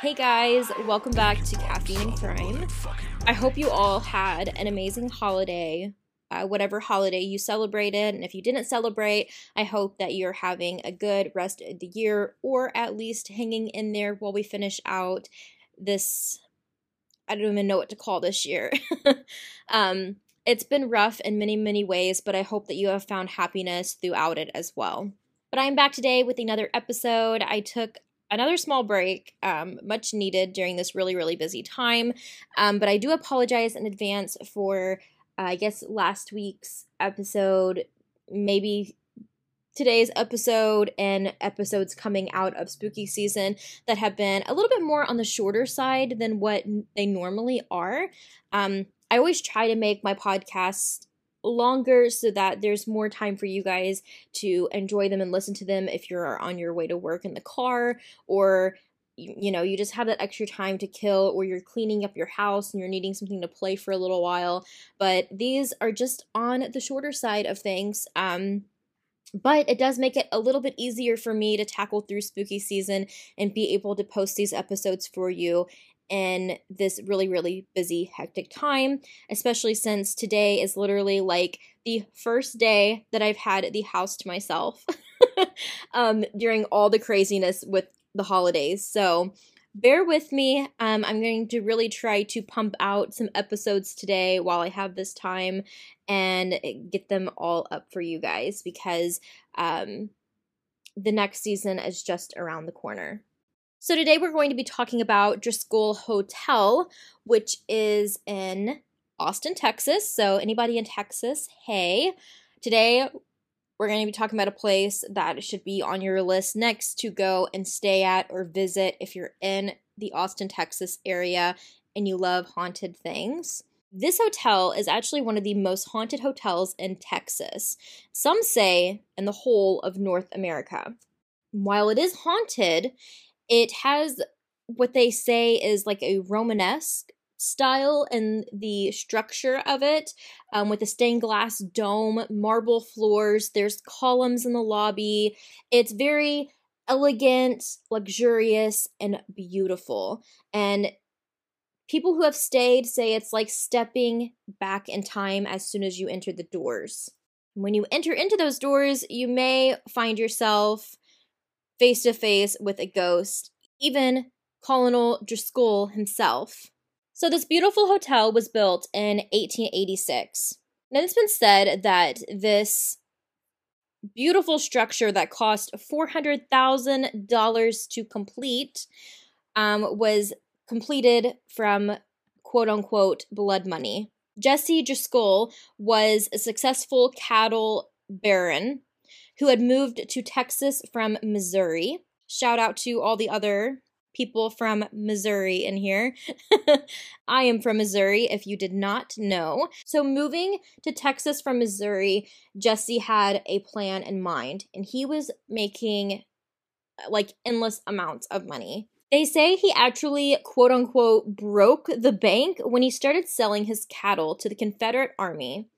Hey guys, welcome back to Caffeine and Crime. I hope you all had an amazing holiday, uh, whatever holiday you celebrated. And if you didn't celebrate, I hope that you're having a good rest of the year or at least hanging in there while we finish out this. I don't even know what to call this year. um, it's been rough in many, many ways, but I hope that you have found happiness throughout it as well. But I'm back today with another episode. I took another small break, um, much needed during this really, really busy time. Um, but I do apologize in advance for, uh, I guess, last week's episode, maybe today's episode and episodes coming out of spooky season that have been a little bit more on the shorter side than what they normally are. Um, I always try to make my podcast longer so that there's more time for you guys to enjoy them and listen to them if you're on your way to work in the car or you, know you just have that extra time to kill or you're cleaning up your house and you're needing something to play for a little while. But these are just on the shorter side of things um but it does make it a little bit easier for me to tackle through spooky season and be able to post these episodes for you in this really, really busy, hectic time, especially since today is literally like the first day that I've had the house to myself um, during all the craziness with the holidays. So bear with me. Um, I'm going to really try to pump out some episodes today while I have this time and get them all up for you guys because um, the next season is just around the corner. So today we're going to be talking about Driskill Hotel, which is in Austin, Texas. So anybody in Texas, hey. Today we're going to be talking about a place that should be on your list next to go and stay at or visit if you're in the Austin, Texas area and you love haunted things. This hotel is actually one of the most haunted hotels in Texas. Some say in the whole of North America. While it is haunted, it has what they say is like a Romanesque style and the structure of it um, with a stained glass dome, marble floors, there's columns in the lobby. It's very elegant, luxurious, and beautiful. And people who have stayed say it's like stepping back in time as soon as you enter the doors. When you enter into those doors, you may find yourself face to face with a ghost, even Colonel Driskill himself. So, this beautiful hotel was built in 1886. Now, it's been said that this beautiful structure that cost $400,000 to complete um, was completed from quote unquote blood money. Jesse Driskill was a successful cattle baron who had moved to Texas from Missouri. Shout out to all the other people from Missouri in here. I am from Missouri, if you did not know. So, moving to Texas from Missouri, Jesse had a plan in mind, and he was making uh, like endless amounts of money. They say he actually, quote unquote, broke the bank when he started selling his cattle to the Confederate Army.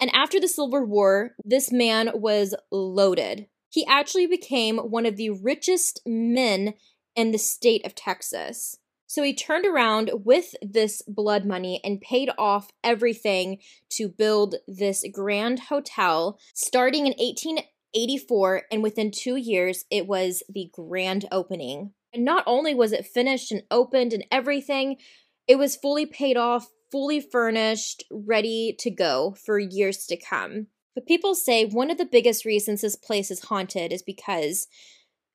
And after the Civil War, this man was loaded. He actually became one of the richest men in the state of Texas. So he turned around with this blood money and paid off everything to build this grand hotel starting in 1884. And within two years, it was the grand opening. And not only was it finished and opened and everything, it was fully paid off fully furnished, ready to go for years to come. But people say one of the biggest reasons this place is haunted is because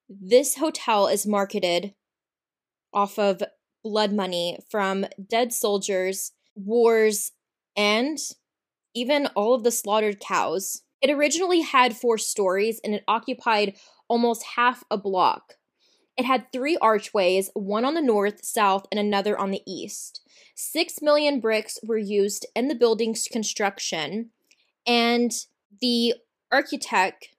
this hotel is marketed off of blood money from dead soldiers, wars, and even all of the slaughtered cows. It originally had four stories and it occupied almost half a block. It had three archways, one on the north, south, and another on the east. Six million bricks were used in the building's construction, and the architect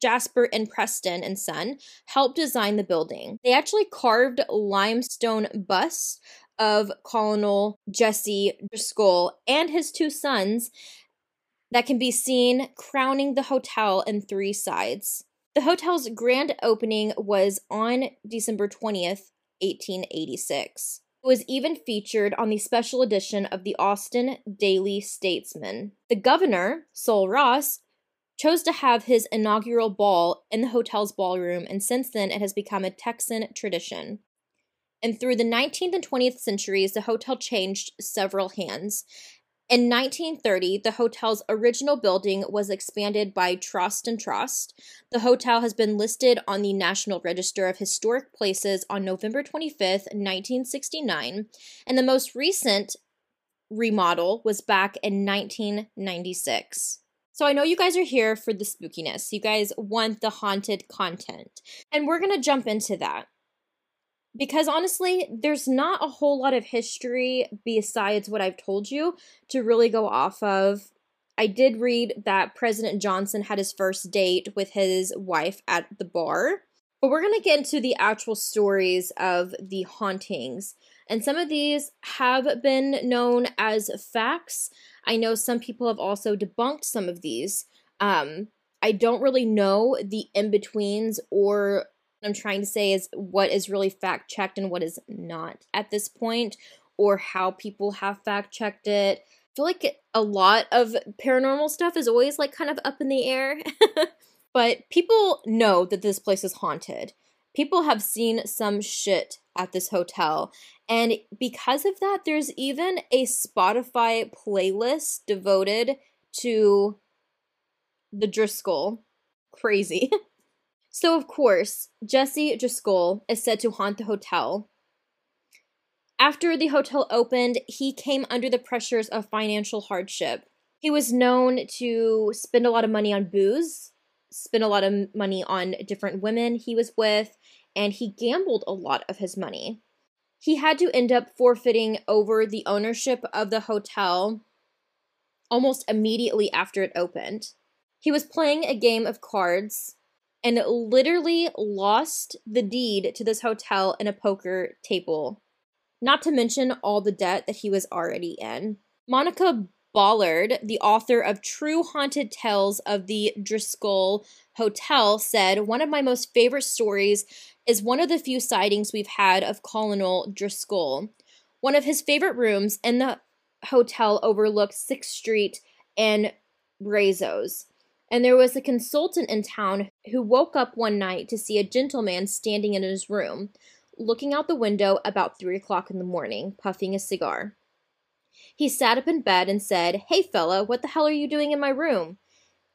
Jasper and Preston and Son helped design the building. They actually carved limestone busts of Colonel Jesse Driskill and his two sons that can be seen crowning the hotel in three sides. The hotel's grand opening was on December 20th, 1886. It was even featured on the special edition of the Austin Daily Statesman. The governor, Sol Ross, chose to have his inaugural ball in the hotel's ballroom, and since then it has become a Texan tradition. And through the 19th and 20th centuries, the hotel changed several hands. In 1930, the hotel's original building was expanded by Trost and Trost. The hotel has been listed on the National Register of Historic Places on November 25th, 1969, and the most recent remodel was back in 1996. So I know you guys are here for the spookiness. You guys want the haunted content. And we're going to jump into that. Because honestly, there's not a whole lot of history besides what I've told you to really go off of. I did read that President Johnson had his first date with his wife at the bar. But we're going to get into the actual stories of the hauntings. And some of these have been known as facts. I know some people have also debunked some of these. Um, I don't really know the in betweens, or I'm trying to say is what is really fact checked and what is not at this point, or how people have fact checked it. I feel like a lot of paranormal stuff is always like kind of up in the air. but people know that this place is haunted. People have seen some shit at this hotel. And because of that, there's even a Spotify playlist devoted to the Driskill. Crazy. So, of course, Jesse Driskill is said to haunt the hotel. After the hotel opened, he came under the pressures of financial hardship. He was known to spend a lot of money on booze, spend a lot of money on different women he was with, and he gambled a lot of his money. He had to end up forfeiting over the ownership of the hotel almost immediately after it opened. He was playing a game of cards and literally lost the deed to this hotel in a poker table, not to mention all the debt that he was already in. Monica Ballard, the author of True Haunted Tales of the Driskill Hotel, said, One of my most favorite stories is one of the few sightings we've had of Colonel Driskill. One of his favorite rooms in the hotel overlooked 6th Street and Brazos. And there was a consultant in town who woke up one night to see a gentleman standing in his room, looking out the window about three o'clock in the morning, puffing a cigar. He sat up in bed and said, Hey, fella, what the hell are you doing in my room?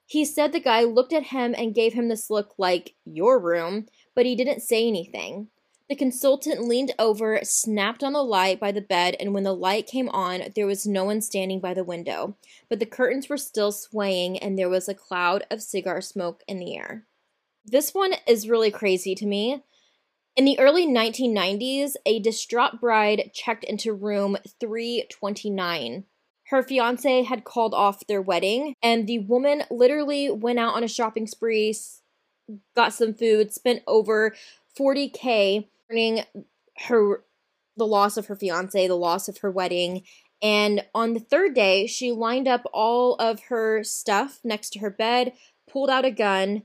He said the guy looked at him and gave him this look like, Your room, but he didn't say anything. The consultant leaned over, snapped on the light by the bed, and when the light came on, there was no one standing by the window, but the curtains were still swaying and there was a cloud of cigar smoke in the air. This one is really crazy to me. In the early 1990s, a distraught bride checked into room 329. Her fiance had called off their wedding, and the woman literally went out on a shopping spree, got some food, spent over 40k earning her the loss of her fiance, the loss of her wedding, and on the third day, she lined up all of her stuff next to her bed, pulled out a gun,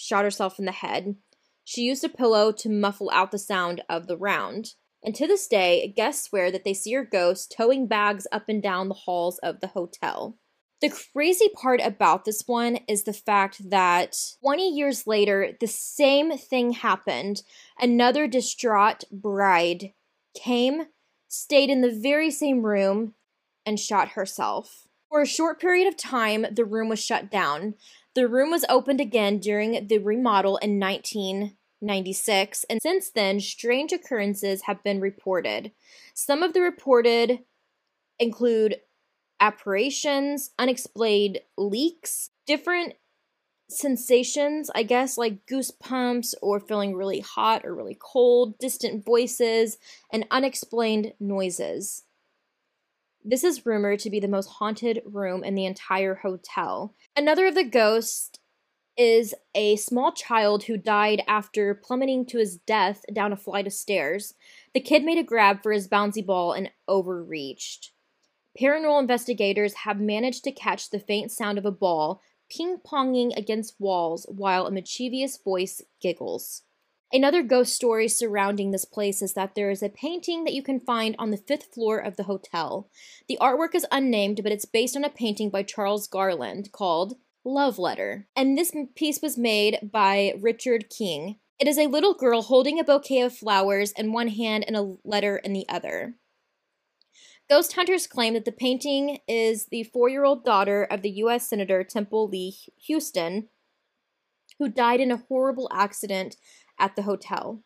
shot herself in the head. She used a pillow to muffle out the sound of the round. And to this day, guests swear that they see her ghost towing bags up and down the halls of the hotel. The crazy part about this one is the fact that 20 years later, the same thing happened. Another distraught bride came, stayed in the very same room, and shot herself. For a short period of time, the room was shut down. The room was opened again during the remodel in 1996, and since then, strange occurrences have been reported. Some of the reported include apparitions, unexplained leaks, different sensations, I guess, like goosebumps or feeling really hot or really cold, distant voices, and unexplained noises. This is rumored to be the most haunted room in the entire hotel. Another of the ghosts is a small child who died after plummeting to his death down a flight of stairs. The kid made a grab for his bouncy ball and overreached. Paranormal investigators have managed to catch the faint sound of a ball ping ponging against walls while a mischievous voice giggles. Another ghost story surrounding this place is that there is a painting that you can find on the fifth floor of the hotel. The artwork is unnamed, but it's based on a painting by Charles Garland called Love Letter. And this piece was made by Richard King. It is a little girl holding a bouquet of flowers in one hand and a letter in the other. Ghost hunters claim that the painting is the four year old daughter of the U.S. Senator Temple Lea Houston, who died in a horrible accident at the hotel.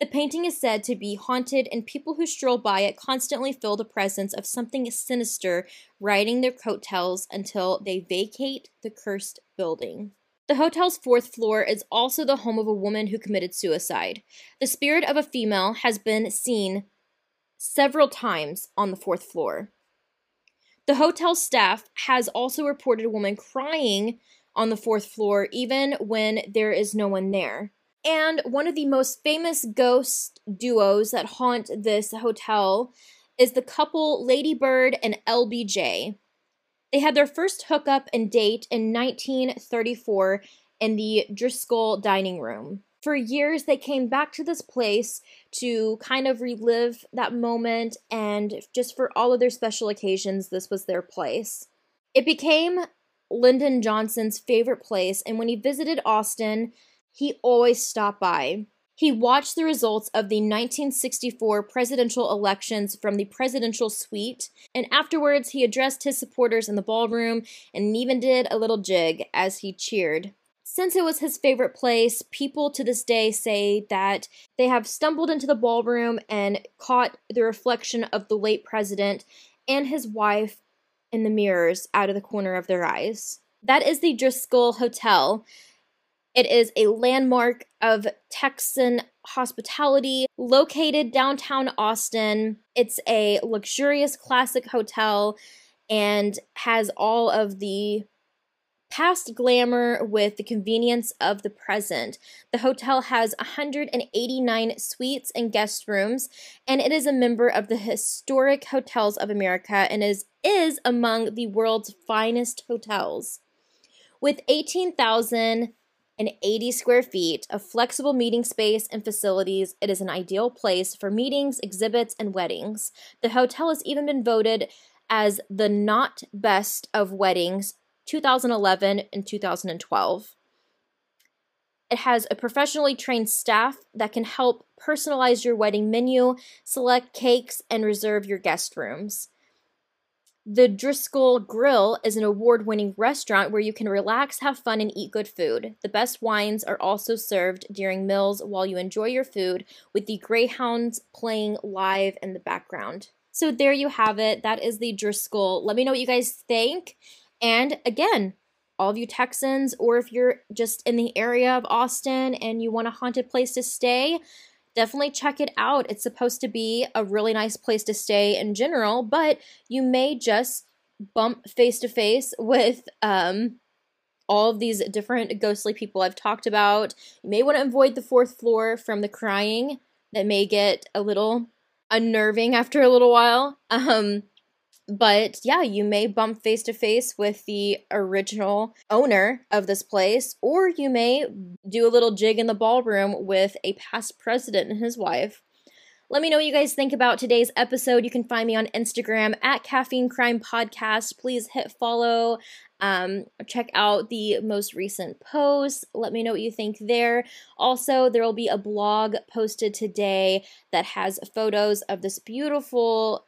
The painting is said to be haunted, and people who stroll by it constantly feel the presence of something sinister riding their coattails until they vacate the cursed building. The hotel's fourth floor is also the home of a woman who committed suicide. The spirit of a female has been seen several times on the fourth floor. The hotel staff has also reported a woman crying on the fourth floor even when there is no one there. And one of the most famous ghost duos that haunt this hotel is the couple Lady Bird and LBJ. They had their first hookup and date in 1934 in the Driskill dining room. For years, they came back to this place to kind of relive that moment, and just for all of their special occasions, this was their place. It became Lyndon Johnson's favorite place, and when he visited Austin, he always stopped by. He watched the results of the 1964 presidential elections from the presidential suite, and afterwards he addressed his supporters in the ballroom and even did a little jig as he cheered. Since it was his favorite place, people to this day say that they have stumbled into the ballroom and caught the reflection of the late president and his wife in the mirrors out of the corner of their eyes. That is the Driskill Hotel. It is a landmark of Texan hospitality located downtown Austin. It's a luxurious classic hotel and has all of the past glamour with the convenience of the present. The hotel has 189 suites and guest rooms, and it is a member of the Historic Hotels of America and is, is among the world's finest hotels. With 18,000 and 80 square feet of flexible meeting space and facilities, it is an ideal place for meetings, exhibits, and weddings. The hotel has even been voted as the not best of weddings 2011 and 2012. It has a professionally trained staff that can help personalize your wedding menu, select cakes, and reserve your guest rooms. The Driskill Grill is an award winning restaurant where you can relax, have fun, and eat good food. The best wines are also served during meals while you enjoy your food, with the Greyhounds playing live in the background. So, there you have it. That is the Driskill. Let me know what you guys think. And again, all of you Texans, or if you're just in the area of Austin and you want a haunted place to stay, definitely check it out. It's supposed to be a really nice place to stay in general, but you may just bump face to face with um, all of these different ghostly people I've talked about. You may want to avoid the fourth floor from the crying that may get a little unnerving after a little while. Um, but yeah, you may bump face to face with the original owner of this place, or you may do a little jig in the ballroom with a past president and his wife. Let me know what you guys think about today's episode. You can find me on Instagram at Caffeine Crime Podcast. Please hit follow. Um, check out the most recent posts. Let me know what you think there. Also, there will be a blog posted today that has photos of this beautiful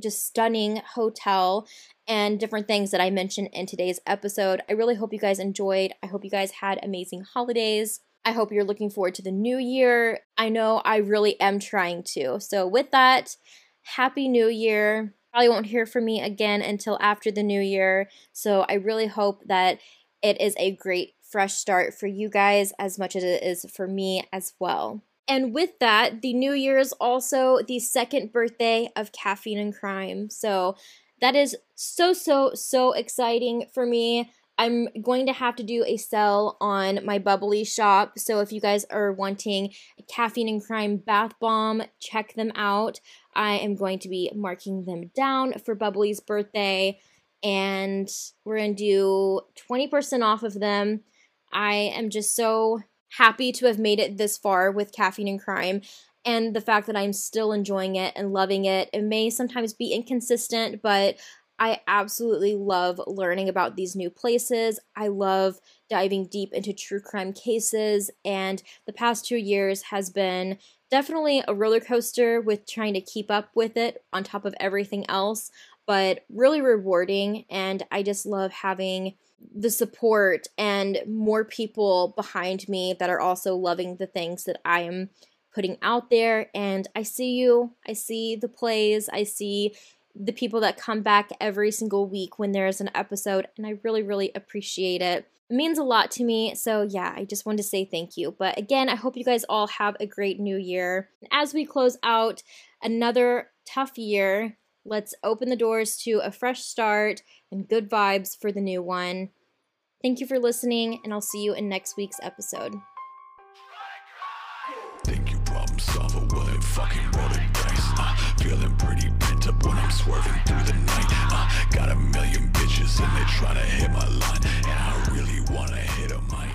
just stunning hotel and different things that I mentioned in today's episode. I really hope you guys enjoyed. I hope you guys had amazing holidays. I hope you're looking forward to the new year. I know I really am trying to. So, with that, Happy New Year. Probably won't hear from me again until after the new year. So, I really hope that it is a great fresh start for you guys as much as it is for me as well. And with that, the new year is also the second birthday of Caffeine and Crime. So that is so, so, so exciting for me. I'm going to have to do a sell on my bubbly shop. So if you guys are wanting a caffeine and crime bath bomb, check them out. I am going to be marking them down for Bubbly's birthday and we're going to do 20% off of them. I am just so happy to have made it this far with Caffeine and Crime and the fact that I'm still enjoying it and loving it. It may sometimes be inconsistent, but I absolutely love learning about these new places. I love diving deep into true crime cases, and the past two years has been definitely a roller coaster with trying to keep up with it on top of everything else, but really rewarding. And I just love having the support and more people behind me that are also loving the things that I am putting out there. And I see you, I see the plays, I see the people that come back every single week when there's an episode, and I really, really appreciate it. It means a lot to me. So, yeah, I just wanted to say thank you. But again, I hope you guys all have a great new year. As we close out another tough year, let's open the doors to a fresh start and good vibes for the new one. Thank you for listening, and I'll see you in next week's episode. You problem solver, well, fucking dice. Uh, feeling pretty up when I'm swerving through the night. Uh, got a million bitches and they trying to hit my line, and I really wanna hit them. I